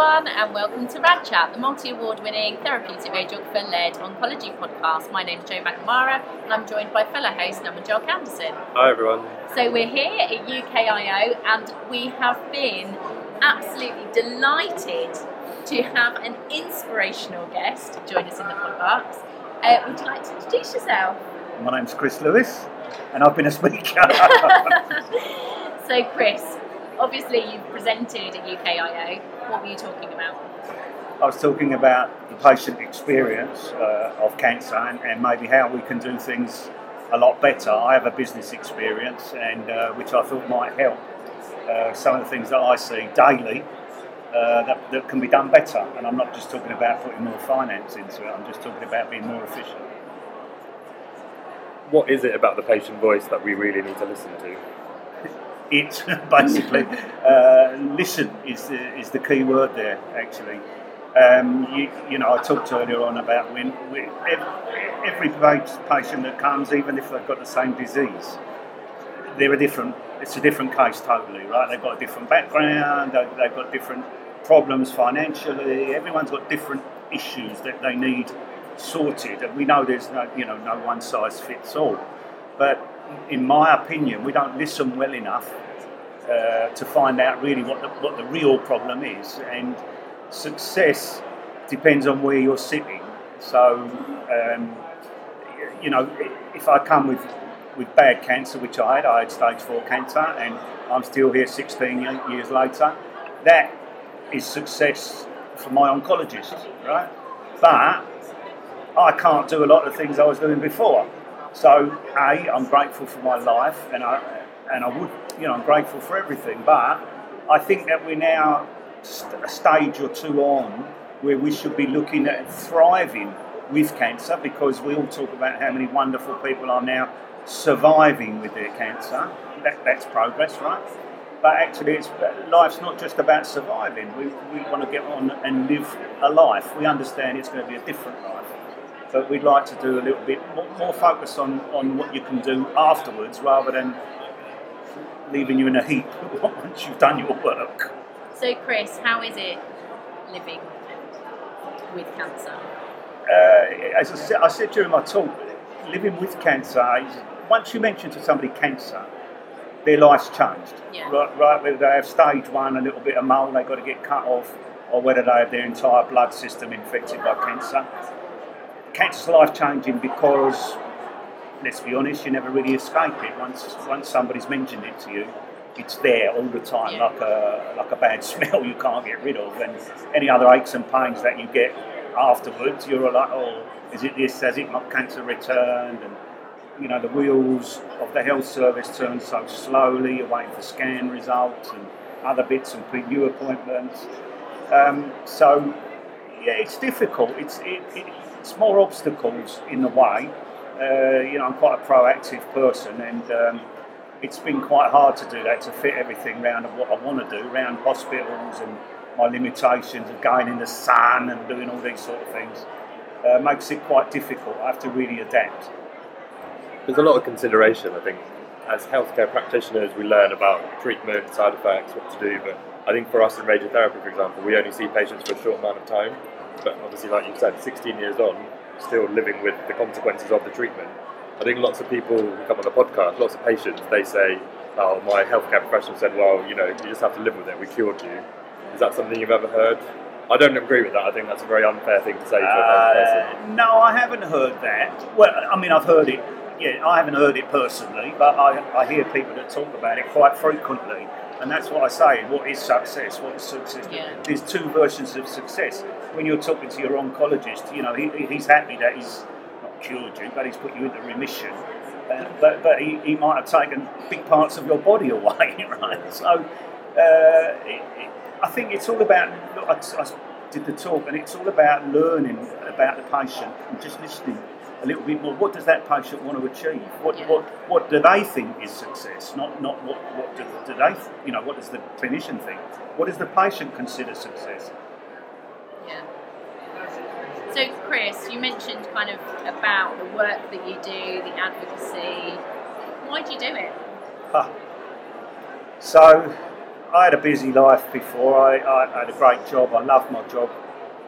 Everyone, and welcome to Rad Chat, the multi award winning therapeutic radiographer led oncology podcast. My name is Jo McNamara, and I'm joined by fellow host Naman Julka-Anderson. Hi, everyone. So, we're here at UKIO, and we have been absolutely delighted to have an inspirational guest join us in the podcast. Uh, would you like to introduce yourself? My name's Chris Lewis, and I've been a speaker. so, Chris, obviously you've presented at UKIO. What were you talking about? I was talking about the patient experience uh, of cancer and, and, maybe how we can do things a lot better. I have a business experience, and uh, which I thought might help uh, some of the things that I see daily uh, that, that can be done better. And I'm not just talking about putting more finance into it. I'm just talking about being more efficient. What is it about the patient voice that we really need to listen to? It basically. uh, listen is the, is the key word there, actually. Um, you, you, know, I talked earlier on about when we, every, patient that comes, even if they've got the same disease, they're a different. It's a different case totally, right? They've got a different background. They've, they've got different problems financially. Everyone's got different issues that they need sorted, and we know there's no, you know, no one size fits all. But in my opinion, we don't listen well enough uh, to find out really what the, what the real problem is. And success depends on where you're sitting. So, um, you know, if I come with with bad cancer, which I had, I had stage four cancer, and I'm still here 16 years later. That is success for my oncologist, right? But I can't do a lot of the things I was doing before. So, A, I'm grateful for my life, and I, and I would, you know, I'm grateful for everything. But I think that we're now a stage or two on where we should be looking at thriving with cancer because we all talk about how many wonderful people are now surviving with their cancer. That, that's progress, right? But actually, it's, life's not just about surviving. We, we want to get on and live a life. We understand it's going to be a different life but we'd like to do a little bit more, more focus on, on what you can do afterwards rather than leaving you in a heap once you've done your work. So, Chris, how is it living with cancer? Uh, as I said, I said during my talk, living with cancer, once you mention to somebody cancer, their life's changed. Yeah. Right, right, whether they have stage one, a little bit of mole, they've got to get cut off, or whether they have their entire blood system infected by cancer cancer's life changing because, let's be honest, you never really escape it. Once once somebody's mentioned it to you, it's there all the time, yeah. like a like a bad smell you can't get rid of. And any other aches and pains that you get afterwards, you're like, oh, is it this? Has it not cancer returned? And you know the wheels of the health service turn so slowly. You're waiting for scan results and other bits and pre-view appointments. Um, so yeah, it's difficult. It's it, it, more obstacles in the way. Uh, you know, I'm quite a proactive person, and um, it's been quite hard to do that to fit everything around what I want to do around hospitals and my limitations of going in the sun and doing all these sort of things. Uh, makes it quite difficult. I have to really adapt. There's a lot of consideration, I think, as healthcare practitioners, we learn about treatment, side effects, what to do. But I think for us in radiotherapy, for example, we only see patients for a short amount of time. But obviously, like you said, 16 years on, still living with the consequences of the treatment. I think lots of people who come on the podcast, lots of patients, they say, "Oh, my healthcare professional said, well, you know, you just have to live with it. We cured you." Is that something you've ever heard? I don't agree with that. I think that's a very unfair thing to say to a Uh, person. no, I haven't heard that. Well, I mean, I've heard it. Yeah, I haven't heard it personally, but I, I hear people that talk about it quite frequently, and that's what I say. What is success? What is success? Yeah. There's two versions of success. When you're talking to your oncologist, you know he, he's happy that he's not cured you, but he's put you into remission. Uh, but but he, he might have taken big parts of your body away, right? So uh, it, it, I think it's all about. Look, I, I did the talk, and it's all about learning about the patient and just listening a little bit more. What does that patient want to achieve? What Yeah. what what do they think is success? Not not what what do, do they you know what does the clinician think? What does the patient consider success? Yeah. So, Chris, you mentioned kind of about the work that you do, the advocacy. Why do you do it? Huh. So, I had a busy life before. I, I had a great job. I loved my job,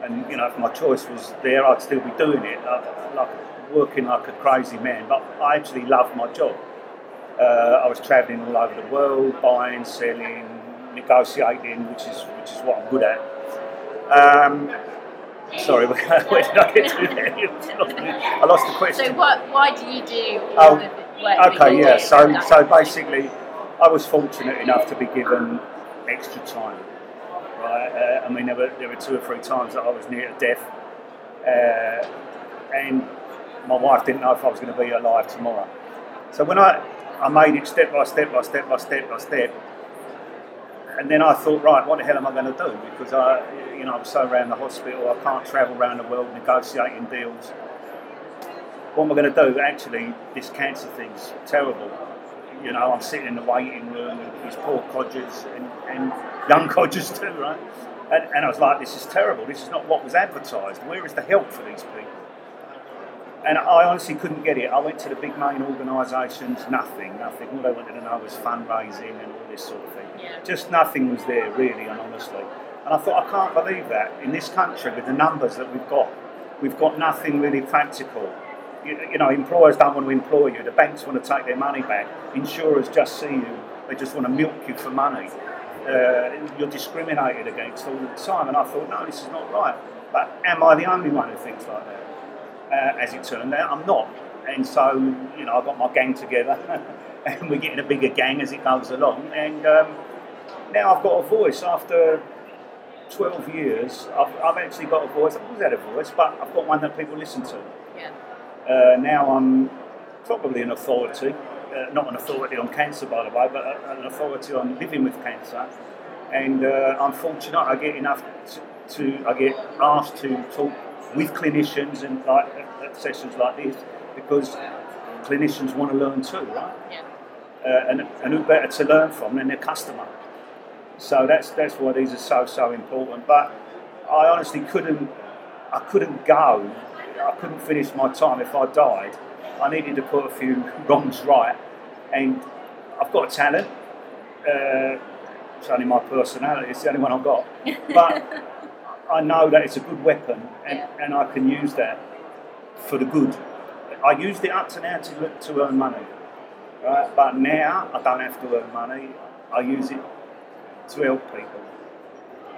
and you know, if my choice was there, I'd still be doing it, uh, like working like a crazy man. But I actually loved my job. Uh, I was travelling all over the world, buying, selling, negotiating, which is which is what I'm good at. Um, sorry, where did I get to there? I lost the question. So, what? Why do you do Oh, Okay, yeah. So, so basically, I was fortunate enough to be given extra time. Right. Uh, I mean, there were there were two or three times that I was near to death, uh, and my wife didn't know if I was going to be alive tomorrow. So when I I made it step by step by step by step by step, and then I thought, right, what the hell am I going to do? Because I, you know, I'm so around the hospital, I can't travel around the world negotiating deals what am I going to do? Actually, this cancer thing's terrible. You know, I'm sitting in the waiting room with these poor codgers and, and young codgers too, right? And, and I was like, this is terrible. This is not what was advertised. Where is the help for these people? And I honestly couldn't get it. I went to the big main organisations, nothing, nothing. All they wanted to know was fundraising and all this sort of thing. Yeah. Just nothing was there, really and honestly. And I thought, I can't believe that in this country with the numbers that we've got, we've got nothing really practical. You, you know, employers don't want to employ you. The banks want to take their money back. Insurers just see you. They just want to milk you for money. Uh, you're discriminated against all the time. And I thought, no, this is not right. But am I the only one who thinks like that? Uh, as it turned out, I'm not. And so, you know, I got my gang together, and we're getting a bigger gang as it goes along. And um, now I've got a voice after 12 years. I've, I've actually got a voice. I've always had a voice, but I've got one that people listen to. Yeah. Uh, now I'm probably an authority, uh, not an authority on cancer, by the way, but an authority on living with cancer. And uh, I'm fortunate I get enough to, to I get asked to talk with clinicians and like at- sessions like this because clinicians want to learn too, right? Yeah. uh, and, and who better to learn from than their customer? So that's that's why these are so so important. But I honestly couldn't I couldn't go. I couldn't finish my time if I died. I needed to put a few wrongs right, and I've got a talent. Uh, it's only my personality. It's the only one I've got. But I know that it's a good weapon, and, Yeah. and I can use that for the good. I used it up to now to, to earn money, right? But now I don't have to earn money. I use it to help people.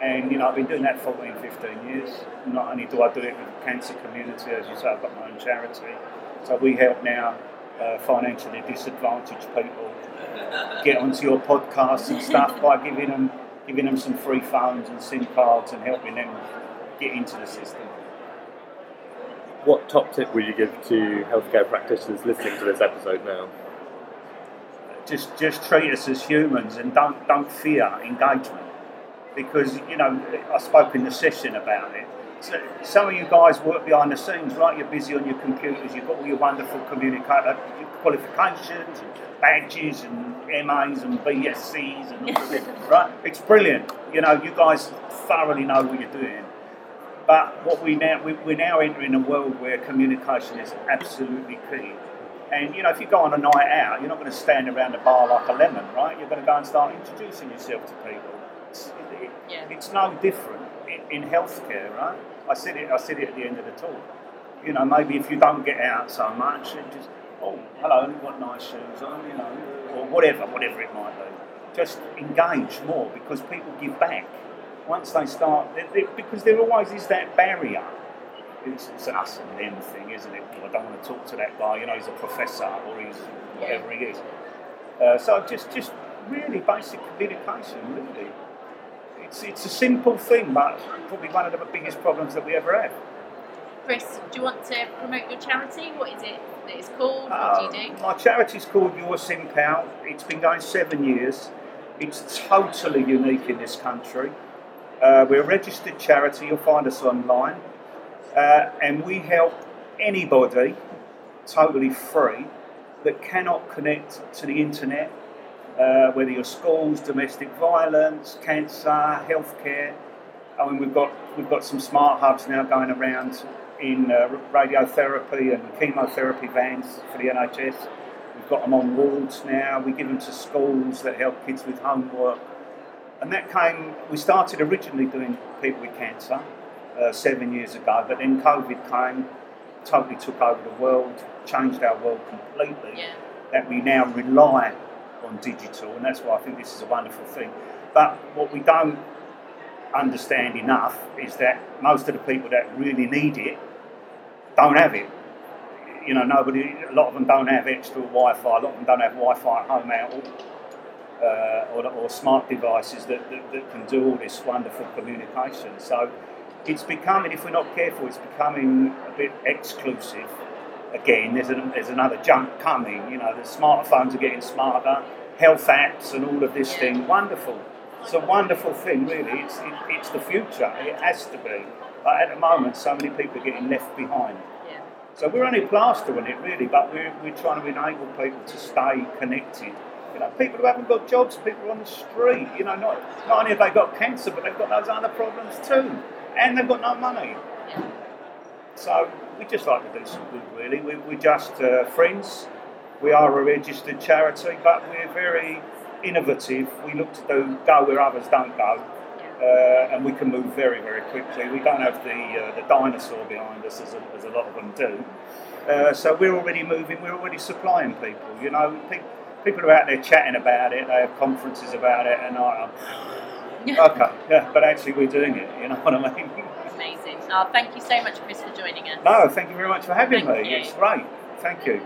And you know, I've been doing that 14, 15 years. Not only do I do it with the cancer community, as you say, I've got my own charity. So we help now uh, financially disadvantaged people get onto your podcasts and stuff by giving them giving them some free phones and SIM cards and helping them get into the system. What top tip would you give to healthcare practitioners listening to this episode now? just just treat us as humans and don't don't fear engagement because you know I spoke in the session about it. So some of you guys work behind the scenes, right? You're busy on your computers. You've got all your wonderful communicator uh, qualifications and badges and MAs and BScs and all it, right? It's brilliant. You know, you guys thoroughly know what you're doing. But what we now we, we're now entering a world where communication is absolutely key. And you know, if you go on a night out, you're not going to stand around the bar like a lemon, right? You're going to go and start introducing yourself to people. It's, it, Yeah. it's no different in, in healthcare, right? I said it. I said it at the end of the talk. You know, maybe if you don't get out so much, just oh, hello, you've got nice shoes on, you know, or whatever, whatever it might be. Just engage more because people give back once they start. they they because there always is that barrier. It's, it's an us and them thing, isn't it? Well, I don't want to talk to that guy. You know, he's a professor or he's whatever he is. Uh, so just, just really basic communication. Really, it's it's a simple thing, but probably one of the biggest problems that we ever have. Chris, do you want to promote your charity? What is it that it's called? What do you Um, do? My charity is called Your Sim Pal. It's been going seven years. It's totally unique in this country. Uh, we're a registered charity. You'll find us online, uh, and we help anybody totally free that cannot connect to the internet. Uh, whether you're schools, domestic violence, cancer, healthcare. I mean, we've got we've got some smart hubs now going around in uh, radiotherapy and chemotherapy vans for the NHS. We've got them on wards now. We give them to schools that help kids with homework. And that came. We started originally doing people with cancer uh, seven years ago, but then COVID came, totally took over the world, changed our world completely Yeah. that we now rely on digital, and that's why I think this is a wonderful thing. But what we don't understand enough is that most of the people that really need it don't have it. You know, nobody, a lot of them don't have extra Wi-Fi. A lot of them don't have Wi-Fi at home at all, uh, or, or smart devices that, that, that can do all this wonderful communication. So it's becoming, if we're not careful, it's becoming a bit exclusive again, there's, an, there's another jump coming. You know, the smartphones are getting smarter, health apps, and all of this Yeah. thing. Wonderful. It's a wonderful thing, really. It's, it, it's the future. It has to be. But at the moment, so many people are getting left behind. Yeah. So we're only plastering it, really, but we're, we're trying to enable people to stay connected. You know, people who haven't got jobs, people on the street. You know, not, not only have they got cancer, but they've got those other problems too. And they've got no money. Yeah. So we just like to do some good, really. We, we're just uh, friends. We are a registered charity, but we're very innovative. We look to do go where others don't go, uh, and we can move very, very quickly. We don't have the uh, the dinosaur behind us as a, as a lot of them do. Uh, so we're already moving. We're already supplying people. You know, pe- people are out there chatting about it. They have conferences about it, and I, Yeah. okay, yeah, but actually we're doing it. You know what I mean? Amazing. Oh, thank you so much, Chris, for joining us. No, thank you very much for having Thank me. you. It's great. Thank you.